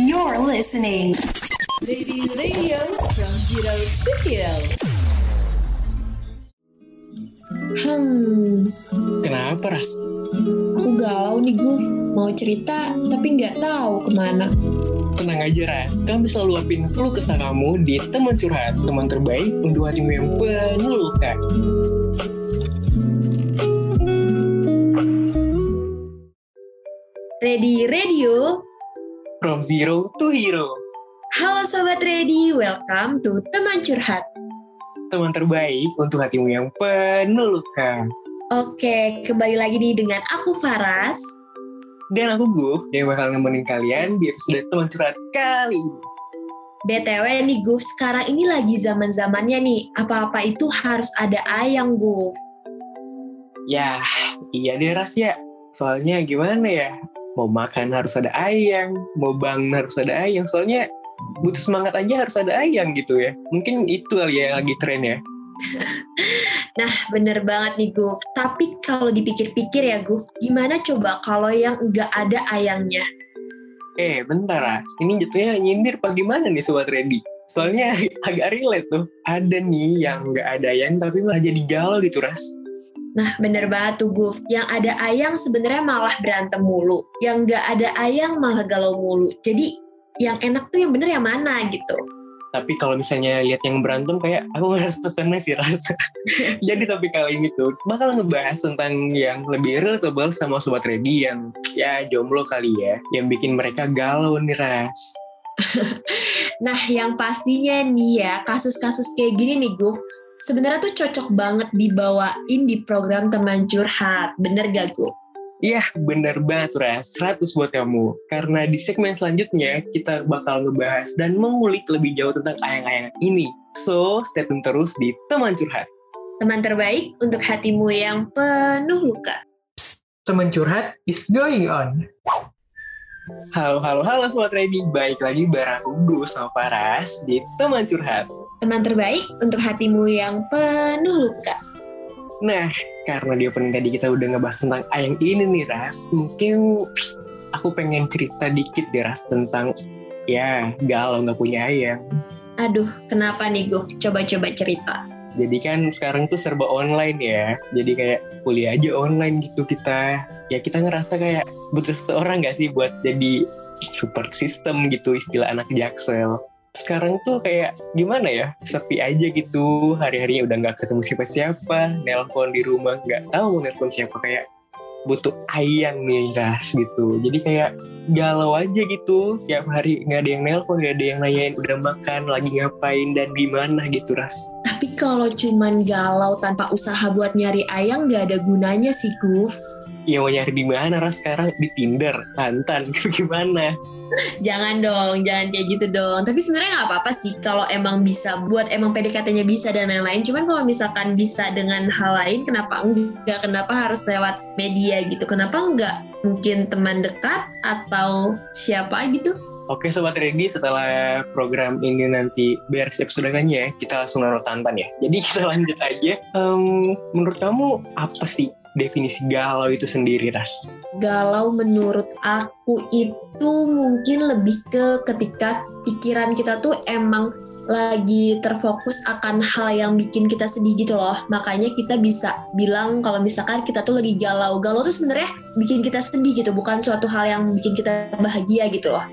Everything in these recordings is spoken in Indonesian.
You're listening. Lady Radio from Zero to Hero. Hmm, Kenapa, Ras? aku galau nih Guf. Mau cerita tapi nggak tahu ke mana. Tenang aja, Ras. Kami bisa luapin keluh kesah kamu di teman curhat, teman terbaik untuk hatimu yang penuh luka. Ready Radio. From zero to hero. Halo Sobat Ready, welcome to Teman Curhat. Teman terbaik untuk hatimu yang penuh luka. Oke, kembali lagi nih dengan aku Faras. Dan aku Guf, yang bakal nemenin kalian di episode teman curhat kali ini. BTW nih Guf, sekarang ini lagi zaman-zamannya nih. Apa-apa itu harus ada ayang Guf. Ya, iya deh Ras ya. Soalnya gimana ya? Mau makan harus ada ayang, mau bangun harus ada ayang. Soalnya butuh semangat aja harus ada ayang gitu ya. Mungkin itu kali ya yang lagi tren ya. Nah, bener banget nih Guf. Tapi kalau dipikir-pikir ya Guf, gimana coba kalau yang nggak ada ayangnya? Eh, bentar Ras. Ini jatuhnya nyindir apa gimana nih Sobat Ready? Soalnya agak relate tuh. Ada nih yang nggak ada ayang tapi malah jadi galau gitu Ras. Nah, bener banget tuh Guf. Yang ada ayang sebenarnya malah berantem mulu. Yang nggak ada ayang malah galau mulu. Jadi, yang enak tuh yang bener yang mana gitu. Tapi kalau misalnya lihat yang berantem kayak aku ngerasa sana sih Ras. jadi topik kali ini tuh bakal ngebahas tentang yang lebih relatable sama Sobat Ready yang ya jomblo kali ya. Yang bikin mereka galau nih Ras. Nah, yang pastinya nih ya, kasus-kasus kayak gini nih, Guf, sebenarnya tuh cocok banget dibawain di program teman curhat. Bener gak, Guf? Iya, bener banget Ras. 100 buat kamu. Karena di segmen selanjutnya kita bakal ngebahas dan mengulik lebih jauh tentang ayang-ayang ini. So, stay tune terus di Teman Curhat. Teman terbaik untuk hatimu yang penuh luka. Teman Curhat is going on. Halo, halo, halo Sobat Ready. Baik lagi bareng Gus sama Paras di Teman Curhat. Teman terbaik untuk hatimu yang penuh luka. Nah, karena di opening tadi kita udah ngebahas tentang ayang ini nih Ras, mungkin aku pengen cerita dikit deh Ras tentang ya galau nggak punya ayang. Aduh, kenapa nih, Guf? Coba-coba cerita. Jadi kan sekarang tuh serba online ya, jadi kayak kuliah aja online gitu kita. Ya kita ngerasa kayak butuh seseorang nggak sih buat jadi support system gitu istilah anak jaksel. Sekarang tuh kayak gimana ya, sepi aja gitu, hari-harinya udah nggak ketemu siapa-siapa, nelpon di rumah nggak tahu mau nelpon siapa. Kayak butuh ayang nih ras gitu. Jadi kayak galau aja gitu. Tiap hari nggak ada yang nelpon nggak ada yang nanyain udah makan lagi ngapain dan gimana? Gitu ras. Tapi kalau cuman galau tanpa usaha buat nyari ayang nggak ada gunanya sih, Guf. Ya mau nyari di mana ras sekarang di Tinder Tantan gimana Jangan dong, jangan kayak gitu dong. Tapi sebenarnya nggak apa-apa sih kalau emang bisa buat emang PDKT-nya bisa dan lain-lain. Cuman kalau misalkan bisa dengan hal lain, kenapa enggak? Kenapa harus lewat media gitu? Kenapa enggak? Mungkin teman dekat atau siapa gitu? Oke Sobat Ready, setelah program ini nanti beres episode ya, kita langsung naruh Tantan ya. Jadi kita lanjut aja. Em, menurut kamu apa sih definisi galau itu sendiri, Ras? Galau menurut aku itu mungkin lebih ke ketika pikiran kita tuh emang lagi terfokus akan hal yang bikin kita sedih gitu loh. Makanya kita bisa bilang kalau misalkan kita tuh lagi galau. Galau tuh sebenarnya bikin kita sedih gitu, bukan suatu hal yang bikin kita bahagia gitu loh.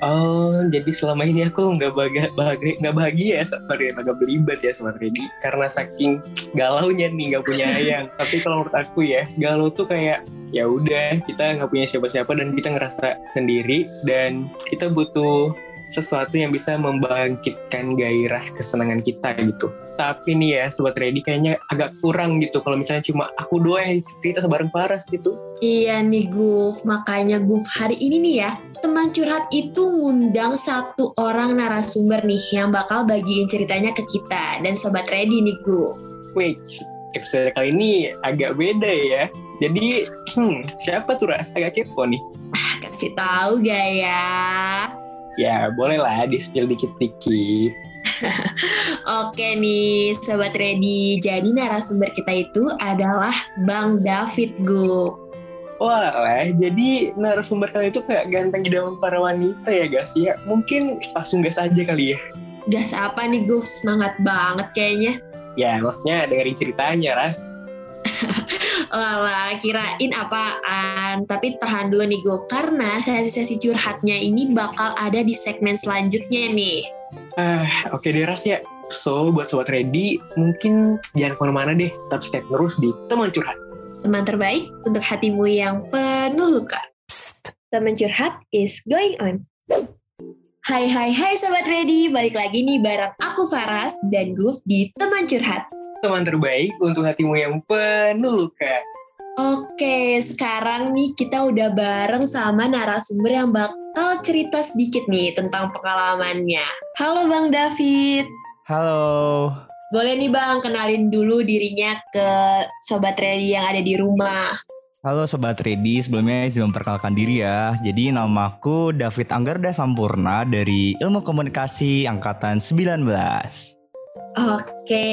Oh, jadi selama ini aku nggak bahagia, bahagia, nggak bahagia, so- sorry, agak belibet ya Sobat Ready, karena saking galaunya nih nggak punya ayang. Tapi kalau menurut aku ya, galau tuh kayak ya udah kita nggak punya siapa-siapa dan kita ngerasa sendiri dan kita butuh sesuatu yang bisa membangkitkan gairah kesenangan kita gitu. Tapi nih ya Sobat Ready kayaknya agak kurang gitu kalau misalnya cuma aku doang yang cerita bareng Paras gitu. Iya nih Guf, makanya Guf hari ini nih ya, teman curhat itu ngundang satu orang narasumber nih yang bakal bagiin ceritanya ke kita. Dan Sobat Ready nih Guf. Wait, episode kali ini agak beda ya. Jadi, hmm, siapa tuh Ras? Agak kepo nih. Ah, Kasih tahu gak ya? Ya, bolehlah di-spill dikit-dikit. Oke nih, Sobat Ready. Jadi narasumber kita itu adalah Bang David Guf. Walah, jadi narasumber kali itu kayak ganteng di dalam para wanita ya guys ya. Mungkin langsung gas aja kali ya. Gas apa nih Guf? Semangat banget kayaknya. Ya maksudnya dengerin ceritanya Ras. Walah, kirain apaan. Tapi tahan dulu nih Guf. Karena sesi-sesi curhatnya ini bakal ada di segmen selanjutnya nih. Ah, oke deh Ras ya. So, buat Sobat Ready, mungkin jangan ke mana-mana deh. Tetap stay terus di Teman Curhat. Teman terbaik untuk hatimu yang penuh luka. Teman curhat is going on. Hai hai hai Sobat Ready, balik lagi nih bareng aku Faras dan Guf di Teman Curhat. Teman terbaik untuk hatimu yang penuh luka. Oke, sekarang nih kita udah bareng sama narasumber yang bakal cerita sedikit nih tentang pengalamannya. Halo Bang David. Halo. Boleh nih Bang kenalin dulu dirinya ke Sobat Ready yang ada di rumah. Halo Sobat Ready, sebelumnya izin memperkenalkan diri ya. Jadi namaku David Anggarda Sampurna dari Ilmu Komunikasi Angkatan 19. Oke,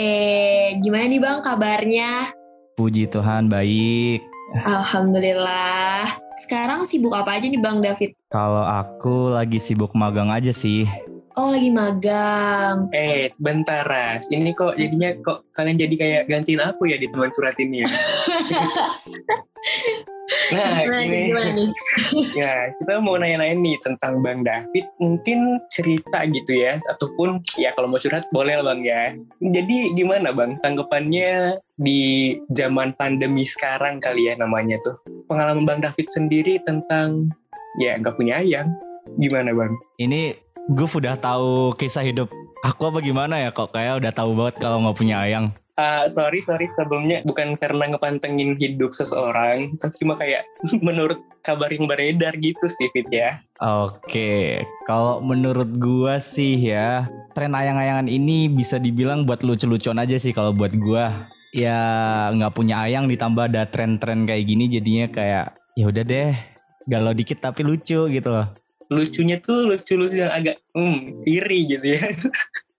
gimana nih Bang kabarnya? Puji Tuhan baik. Alhamdulillah. Sekarang sibuk apa aja nih Bang David? Kalau aku lagi sibuk magang aja sih. Oh lagi magang. Eh, bentar Ras. Ini kok jadinya kok kalian jadi kayak gantiin aku ya di teman curhat ini ya. nah, Gimana nih, gini. gimana nih? Ya, kita mau nanya-nanya nih tentang Bang David. Mungkin cerita gitu ya. Ataupun ya kalau mau curhat boleh lah Bang ya. Jadi gimana Bang tanggapannya di zaman pandemi sekarang kali ya namanya tuh. Pengalaman Bang David sendiri tentang ya nggak punya ayang. Gimana Bang? Ini gue udah tahu kisah hidup aku apa gimana ya kok kayak udah tahu banget kalau nggak punya ayang. Ah, sorry, sorry sebelumnya bukan karena ngepantengin hidup seseorang, tapi cuma kayak menurut kabar yang beredar gitu sih Fit ya. Oke, kalau menurut gua sih ya, tren ayang-ayangan ini bisa dibilang buat lucu-lucuan aja sih kalau buat gua. Ya nggak punya ayang ditambah ada tren-tren kayak gini jadinya kayak ya udah deh, galau dikit tapi lucu gitu loh. Lucunya tuh lucu-lucu yang agak hmm, iri gitu ya.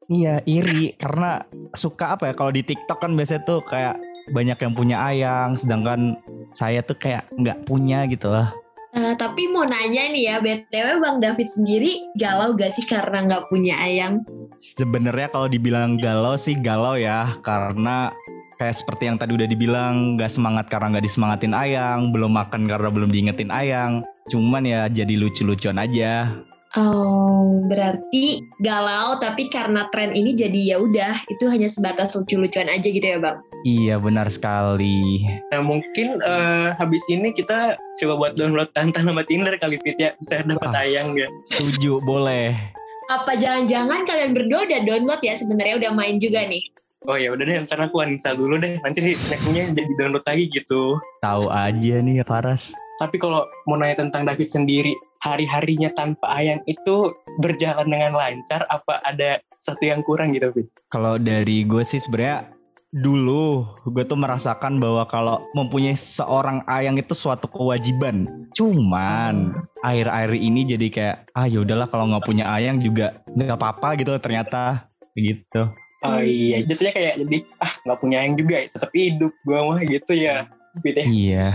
Iya iri karena suka apa ya kalau di TikTok kan biasanya tuh kayak banyak yang punya ayang, sedangkan saya tuh kayak nggak punya gitu loh. Eh, tapi mau nanya nih ya, BTW Bang David sendiri galau gak sih karena nggak punya ayang? Sebenarnya kalau dibilang galau sih galau ya karena kayak seperti yang tadi udah dibilang nggak semangat karena nggak disemangatin ayang, belum makan karena belum diingetin ayang. Cuman ya jadi lucu-lucuan aja. Oh, berarti galau tapi karena tren ini jadi ya udah itu hanya sebatas lucu-lucuan aja gitu ya Bang? Iya benar sekali. Nah mungkin eh, habis ini kita coba buat download Tantan nama Tinder kali Fit ya. Bisa dapat Ah. ayang ya. Setuju boleh. Apa jangan-jangan kalian berdua udah download ya sebenarnya udah main juga nih? Oh ya udah deh, ntar aku uninstall dulu deh. Nanti next-nya jadi download lagi gitu. Tahu aja nih Faras. Tapi kalau mau nanya tentang David sendiri, hari-harinya tanpa ayang itu berjalan dengan lancar apa ada satu yang kurang gitu, Fit? Kalau dari gue sih sebenarnya dulu gue tuh merasakan bahwa kalau mempunyai seorang ayang itu suatu kewajiban. Cuman akhir-akhir ini jadi kayak ah ya udahlah kalau nggak punya ayang juga nggak apa-apa gitu ternyata gitu. Oh iya, jatuhnya kayak jadi ah nggak punya ayang juga, tetap hidup gua mah gitu ya. Ya. Iya.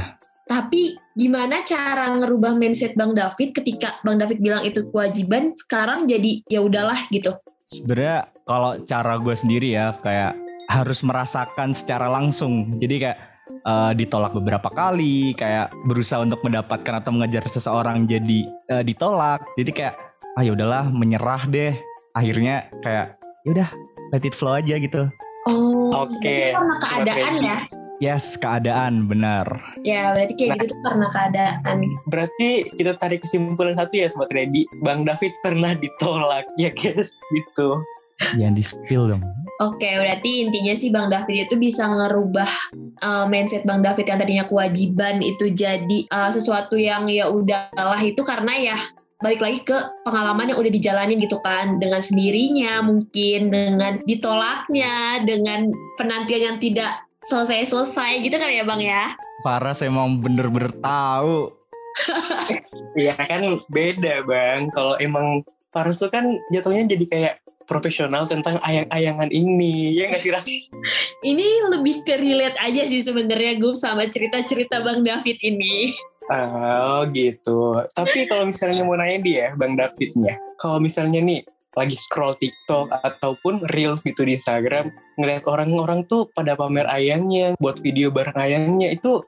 Tapi gimana cara ngerubah mindset Bang David ketika Bang David bilang itu kewajiban sekarang jadi ya udahlah gitu? Sebenarnya kalau cara gue sendiri ya kayak harus merasakan secara langsung. Jadi kayak eh, ditolak beberapa kali, kayak berusaha untuk mendapatkan atau mengejar seseorang jadi eh, ditolak. Jadi kayak ah ya udahlah menyerah deh. Akhirnya kayak ya udah let it flow aja gitu. Oh, Oke. berarti karena keadaan Sobat ya? Yes, keadaan benar. Ya berarti kayak Nah. gitu tuh karena keadaan. Berarti kita tarik kesimpulan satu ya Sobat Reddy, Bang David pernah ditolak ya guys, gitu. Jangan di spill dong. Oke, berarti intinya sih Bang David itu bisa ngerubah uh, mindset Bang David yang tadinya kewajiban itu jadi uh, sesuatu yang ya udahlah itu karena ya balik lagi ke pengalaman yang udah dijalanin gitu kan dengan sendirinya mungkin dengan ditolaknya dengan penantian yang tidak selesai-selesai gitu kan ya Bang ya. Faras emang bener-bener tahu. Iya kan beda Bang, kalau emang Paras tuh kan jatuhnya jadi kayak profesional tentang ayang-ayangan ini, ya nggak sih Raf? Ini lebih ke relate aja sih sebenarnya gue sama cerita-cerita Bang David ini. Oh gitu. Tapi kalau misalnya mau nanya dia, Bang Davidnya, kalau misalnya nih lagi scroll TikTok ataupun Reels gitu di Instagram, ngeliat orang-orang tuh pada pamer ayangnya, buat video bareng ayangnya, itu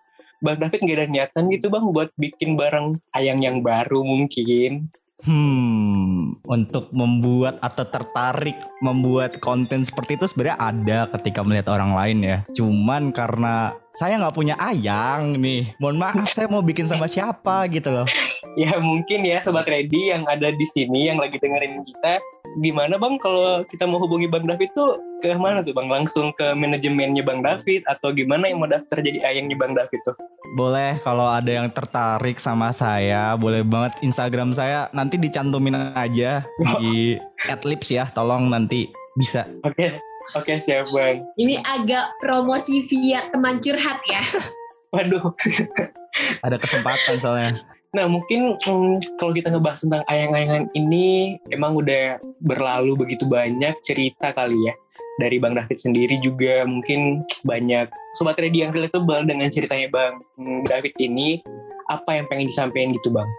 Bang David nggak ada niatan gitu bang buat bikin bareng ayang yang baru mungkin. Hmm, untuk membuat atau tertarik membuat konten seperti itu sebenarnya ada ketika melihat orang lain ya. Cuman karena saya nggak punya ayang nih, mohon maaf saya mau bikin sama siapa gitu loh. Ya mungkin ya Sobat Ready yang ada di sini yang lagi dengerin kita, gimana bang kalau kita mau hubungi Bang David tuh ke mana tuh bang? Langsung ke manajemennya Bang David atau gimana yang mau daftar jadi ayangnya Bang David tuh? Boleh kalau ada yang tertarik sama saya, boleh banget Instagram saya nanti dicantumin aja di @lips ya, tolong nanti bisa. Oke, oke siap bang. Ini agak promosi via teman curhat ya. Waduh. Ada kesempatan soalnya. Nah mungkin hmm, kalau kita ngebahas tentang ayang-ayangan ini emang udah berlalu begitu banyak cerita kali ya dari Bang David sendiri juga mungkin banyak sobat ready yang relatable dengan ceritanya Bang hmm, David ini apa yang pengen disampaikan gitu Bang?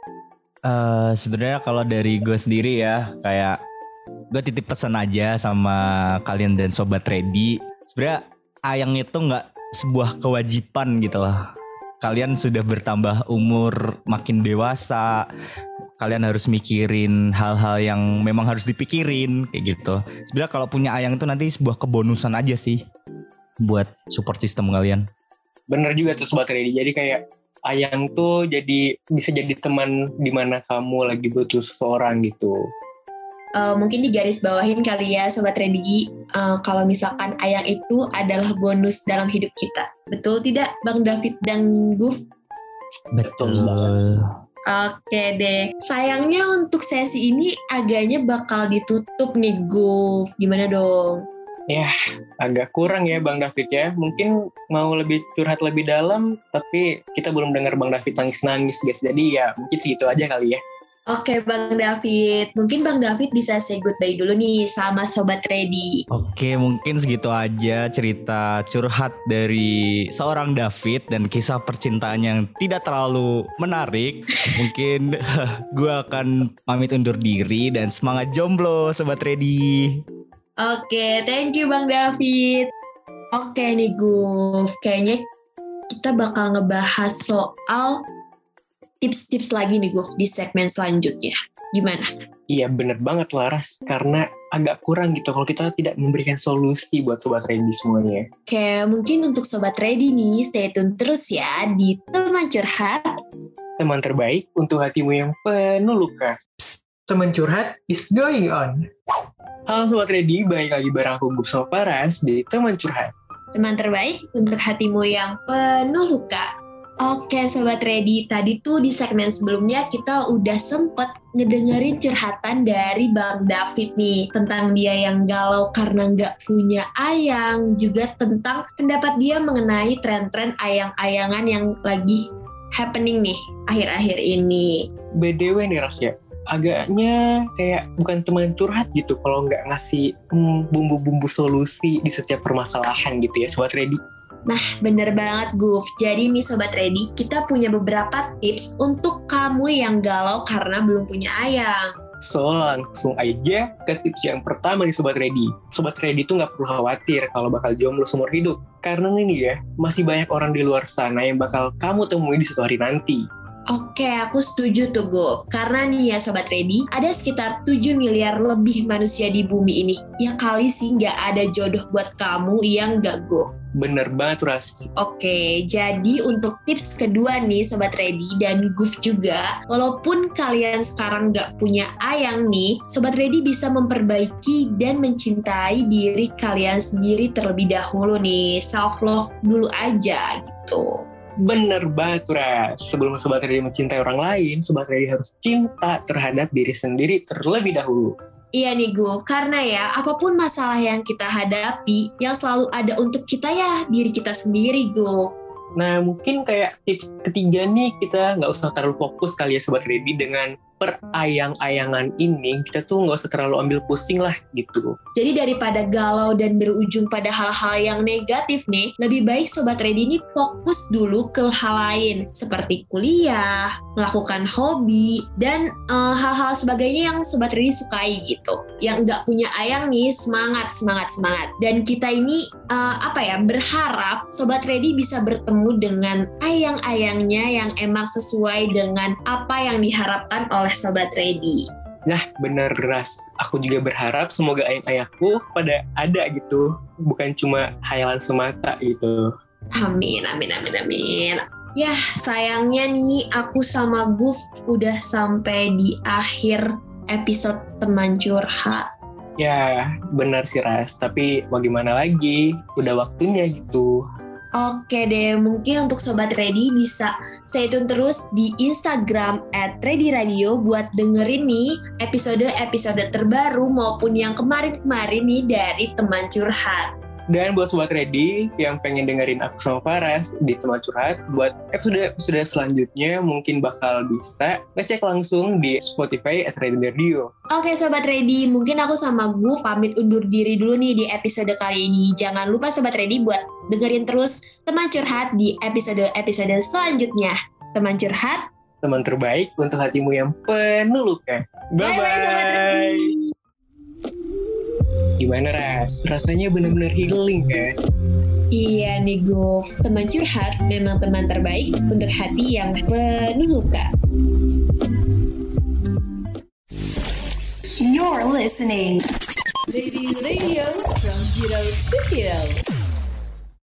Uh, Sebenarnya kalau dari gue sendiri ya kayak gue titip pesan aja sama kalian dan sobat ready. Sebenarnya ayang itu nggak sebuah kewajiban gitu loh kalian sudah bertambah umur makin dewasa kalian harus mikirin hal-hal yang memang harus dipikirin kayak gitu. Sebenarnya kalau punya ayang itu nanti sebuah kebonusan aja sih buat support system kalian. Bener juga tuh sobat ready jadi kayak ayang tuh jadi bisa jadi teman di mana kamu lagi butuh seseorang gitu uh, mungkin digaris bawahin kali ya Sobat Ready uh, kalau misalkan ayang itu adalah bonus dalam hidup kita. Betul tidak Bang David dan Guf? Betul. Oke deh. Sayangnya untuk sesi ini agaknya bakal ditutup nih Guf. Gimana dong? Ya, agak kurang ya Bang David ya. Mungkin mau lebih curhat lebih dalam, tapi kita belum dengar Bang David nangis-nangis guys. Jadi ya mungkin segitu aja kali ya. Oke Bang David, mungkin Bang David bisa say goodbye dulu nih sama Sobat Ready. Oke, mungkin segitu aja cerita curhat dari seorang David dan kisah percintaan yang tidak terlalu menarik. mungkin gue akan pamit undur diri dan semangat jomblo Sobat Ready. Oke, thank you Bang David. Oke nih Guf, kayaknya kita bakal ngebahas soal tips-tips lagi nih gue di segmen selanjutnya. Gimana? Iya bener banget Laras, karena agak kurang gitu kalau kita tidak memberikan solusi buat Sobat Ready semuanya. Oke, mungkin untuk Sobat Ready nih, stay tune terus ya di Teman Curhat. Teman terbaik untuk hatimu yang penuh luka. Psst, teman Curhat is going on. Halo Sobat Ready, baik lagi bareng aku Gus Paras di Teman Curhat. Teman terbaik untuk hatimu yang penuh luka. Oke Sobat Ready, tadi tuh di segmen sebelumnya kita udah sempet ngedengerin curhatan dari Bang David nih tentang dia yang galau karena nggak punya ayang, juga tentang pendapat dia mengenai tren-tren ayang-ayangan yang lagi happening nih akhir-akhir ini. BDW nih Rasya, agaknya kayak bukan teman curhat gitu kalau nggak ngasih hmm, bumbu-bumbu solusi di setiap permasalahan gitu ya Sobat Ready. Nah, bener banget Guf. Jadi nih Sobat Ready, kita punya beberapa tips untuk kamu yang galau karena belum punya ayang. So, langsung aja ke tips yang pertama nih Sobat Ready. Sobat Ready tuh nggak perlu khawatir kalau bakal jomblo seumur hidup. Karena ini ya, masih banyak orang di luar sana yang bakal kamu temui di suatu hari nanti. Oke, aku setuju tuh Gov. Karena nih ya Sobat Ready, ada sekitar 7 miliar lebih manusia di bumi ini. Ya kali sih nggak ada jodoh buat kamu yang nggak Gov. Bener banget Ras. Oke, jadi untuk tips kedua nih Sobat Ready dan Guf juga, walaupun kalian sekarang nggak punya ayang nih, Sobat Ready bisa memperbaiki dan mencintai diri kalian sendiri terlebih dahulu nih. Self love dulu aja gitu. Bener banget Ras. Sebelum Sobat Ready mencintai orang lain, Sobat Ready harus cinta terhadap diri sendiri terlebih dahulu. Iya nih Gu, karena ya apa pun masalah yang kita hadapi, yang selalu ada untuk kita ya diri kita sendiri Gu. Nah mungkin kayak tips ketiga nih kita nggak usah terlalu fokus kali ya Sobat Ready dengan perayang-ayangan ini kita tuh nggak usah terlalu ambil pusing lah gitu. Jadi daripada galau dan berujung pada hal-hal yang negatif nih, lebih baik Sobat Ready ini fokus dulu ke hal lain seperti kuliah, melakukan hobi, dan eh, hal-hal sebagainya yang Sobat Ready sukai gitu. Yang nggak punya ayang nih, semangat, semangat, semangat. Dan kita ini eh, apa ya, berharap Sobat Ready bisa bertemu dengan ayang-ayangnya yang emang sesuai dengan apa yang diharapkan oleh Sobat Ready. Nah bener Ras, aku juga berharap semoga ayang-ayangku pada ada gitu, bukan cuma hayalan semata gitu. Amin, amin, amin, amin. Yah, sayangnya nih aku sama Guf udah sampai di akhir episode teman curhat. Ya bener sih Ras, tapi mau gimana lagi, udah waktunya gitu. Oke deh, mungkin untuk Sobat Ready bisa stay tune terus di Instagram at Ready Radio buat dengerin nih episode-episode terbaru maupun yang kemarin-kemarin nih dari teman curhat. Dan buat Sobat Ready yang pengen dengerin aku sama Paras di teman curhat, buat episode-episode selanjutnya mungkin bakal bisa ngecek langsung di Spotify at Ready Radio. Oke Sobat Ready, mungkin aku sama Gu pamit undur diri dulu nih di episode kali ini. Jangan lupa Sobat Ready buat dengerin terus teman curhat di episode-episode selanjutnya. Teman curhat, Teman terbaik untuk hatimu yang penuh luka. bye-bye Sobat Ready. Gimana Ras? Rasanya bener-bener healing kan? Iya nih Guf, teman curhat memang teman terbaik untuk hati yang penuh luka. You're listening. Lady Radio from Zero to Hero.